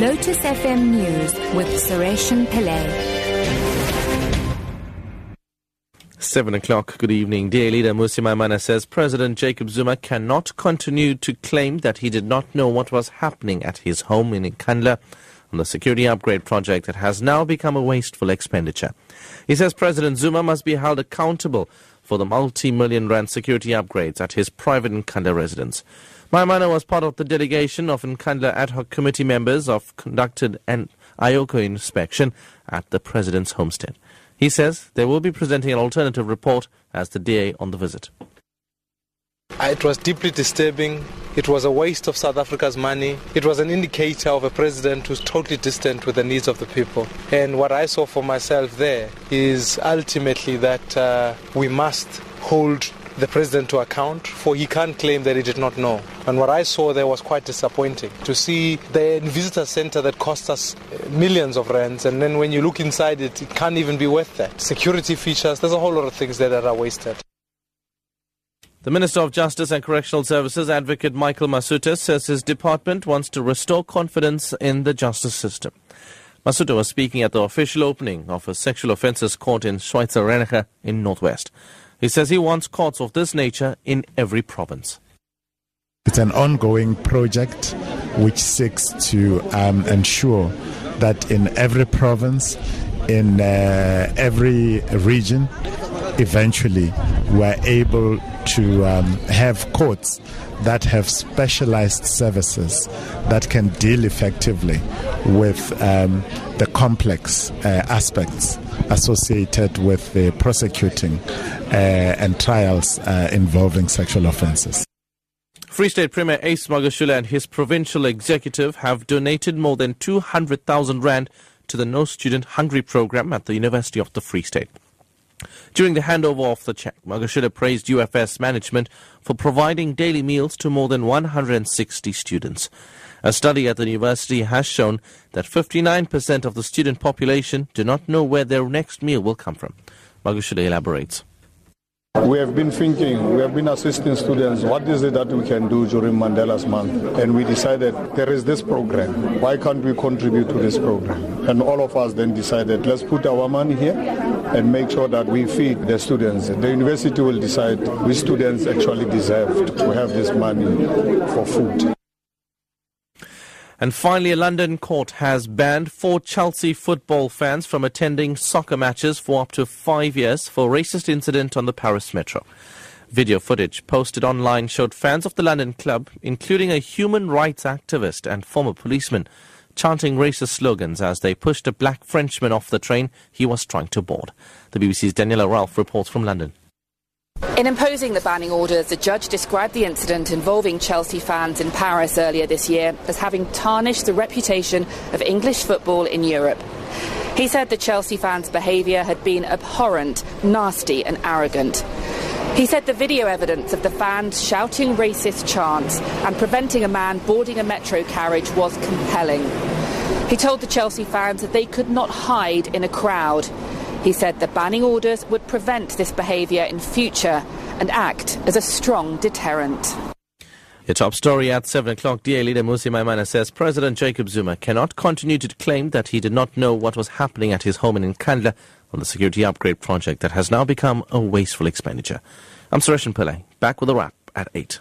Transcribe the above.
Lotus FM News with Sureshan Pillay. Seven o'clock. Good evening. DA leader Mmusi Maimane says President Jacob Zuma cannot continue to claim that he did not know what was happening at his home in Nkandla on the security upgrade project that has now become a wasteful expenditure. He says President Zuma must be held accountable for the multi-million rand security upgrades at his private Nkandla residence. Maimane was part of the delegation of Nkandla ad hoc committee members of conducted an in loco inspection at the president's homestead. He says they will be presenting an alternative report as the DA on the visit. It was deeply disturbing. It was a waste of South Africa's money. It was an indicator of a president who's totally distant with the needs of the people. And what I saw for myself there is ultimately that uh, we must hold the president to account, for he can't claim that he did not know. And what I saw there was quite disappointing to see the visitor center that cost us millions of rands, and then when you look inside it, it can't even be worth that. Security features, there's a whole lot of things there that are wasted. The Minister of Justice and Correctional Services, Advocate Michael Masutha, says his department wants to restore confidence in the justice system. Masutha was speaking at the official opening of a sexual offences court in Schweizer-Reneke in Northwest. He says he wants courts of this nature in every province. It's an ongoing project which seeks to um, ensure that in every province, in uh, every region, eventually we're able to um, have courts that have specialized services that can deal effectively with um, the complex uh, aspects associated with the prosecuting uh, and trials uh, involving sexual offences. Free State Premier Ace Magashule and his provincial executive have donated more than 200,000 rand to the No Student Hungry program at the University of the Free State. During the handover of the check, Magashule praised UFS management for providing daily meals to more than 160 students. A study at the university has shown that 59% of the student population do not know where their next meal will come from. Magashule elaborates. We have been thinking, we have been assisting students, what is it that we can do during Mandela's month? And we decided there is this program. Why can't we contribute to this program? And all of us then decided, let's put our money here and make sure that we feed the students. The university will decide which students actually deserve to have this money for food. And finally, a London court has banned four Chelsea football fans from attending soccer matches for up to five years for racist incident on the Paris metro. Video footage posted online showed fans of the London club, including a human rights activist and former policeman, chanting racist slogans as they pushed a black Frenchman off the train he was trying to board. The BBC's Daniela Relph reports from London. In imposing the banning orders, the judge described the incident involving Chelsea fans in Paris earlier this year as having tarnished the reputation of English football in Europe. He said the Chelsea fans' behaviour had been abhorrent, nasty, and arrogant. He said the video evidence of the fans shouting racist chants and preventing a man boarding a metro carriage was compelling. He told the Chelsea fans that they could not hide in a crowd. He said the banning orders would prevent this behaviour in future and act as a strong deterrent. Your top story at 7 o'clock. DA leader Mmusi Maimane says President Jacob Zuma cannot continue to claim that he did not know what was happening at his home in Nkandla on the security upgrade project that has now become a wasteful expenditure. I'm Suresh Pillay, back with a wrap at 8.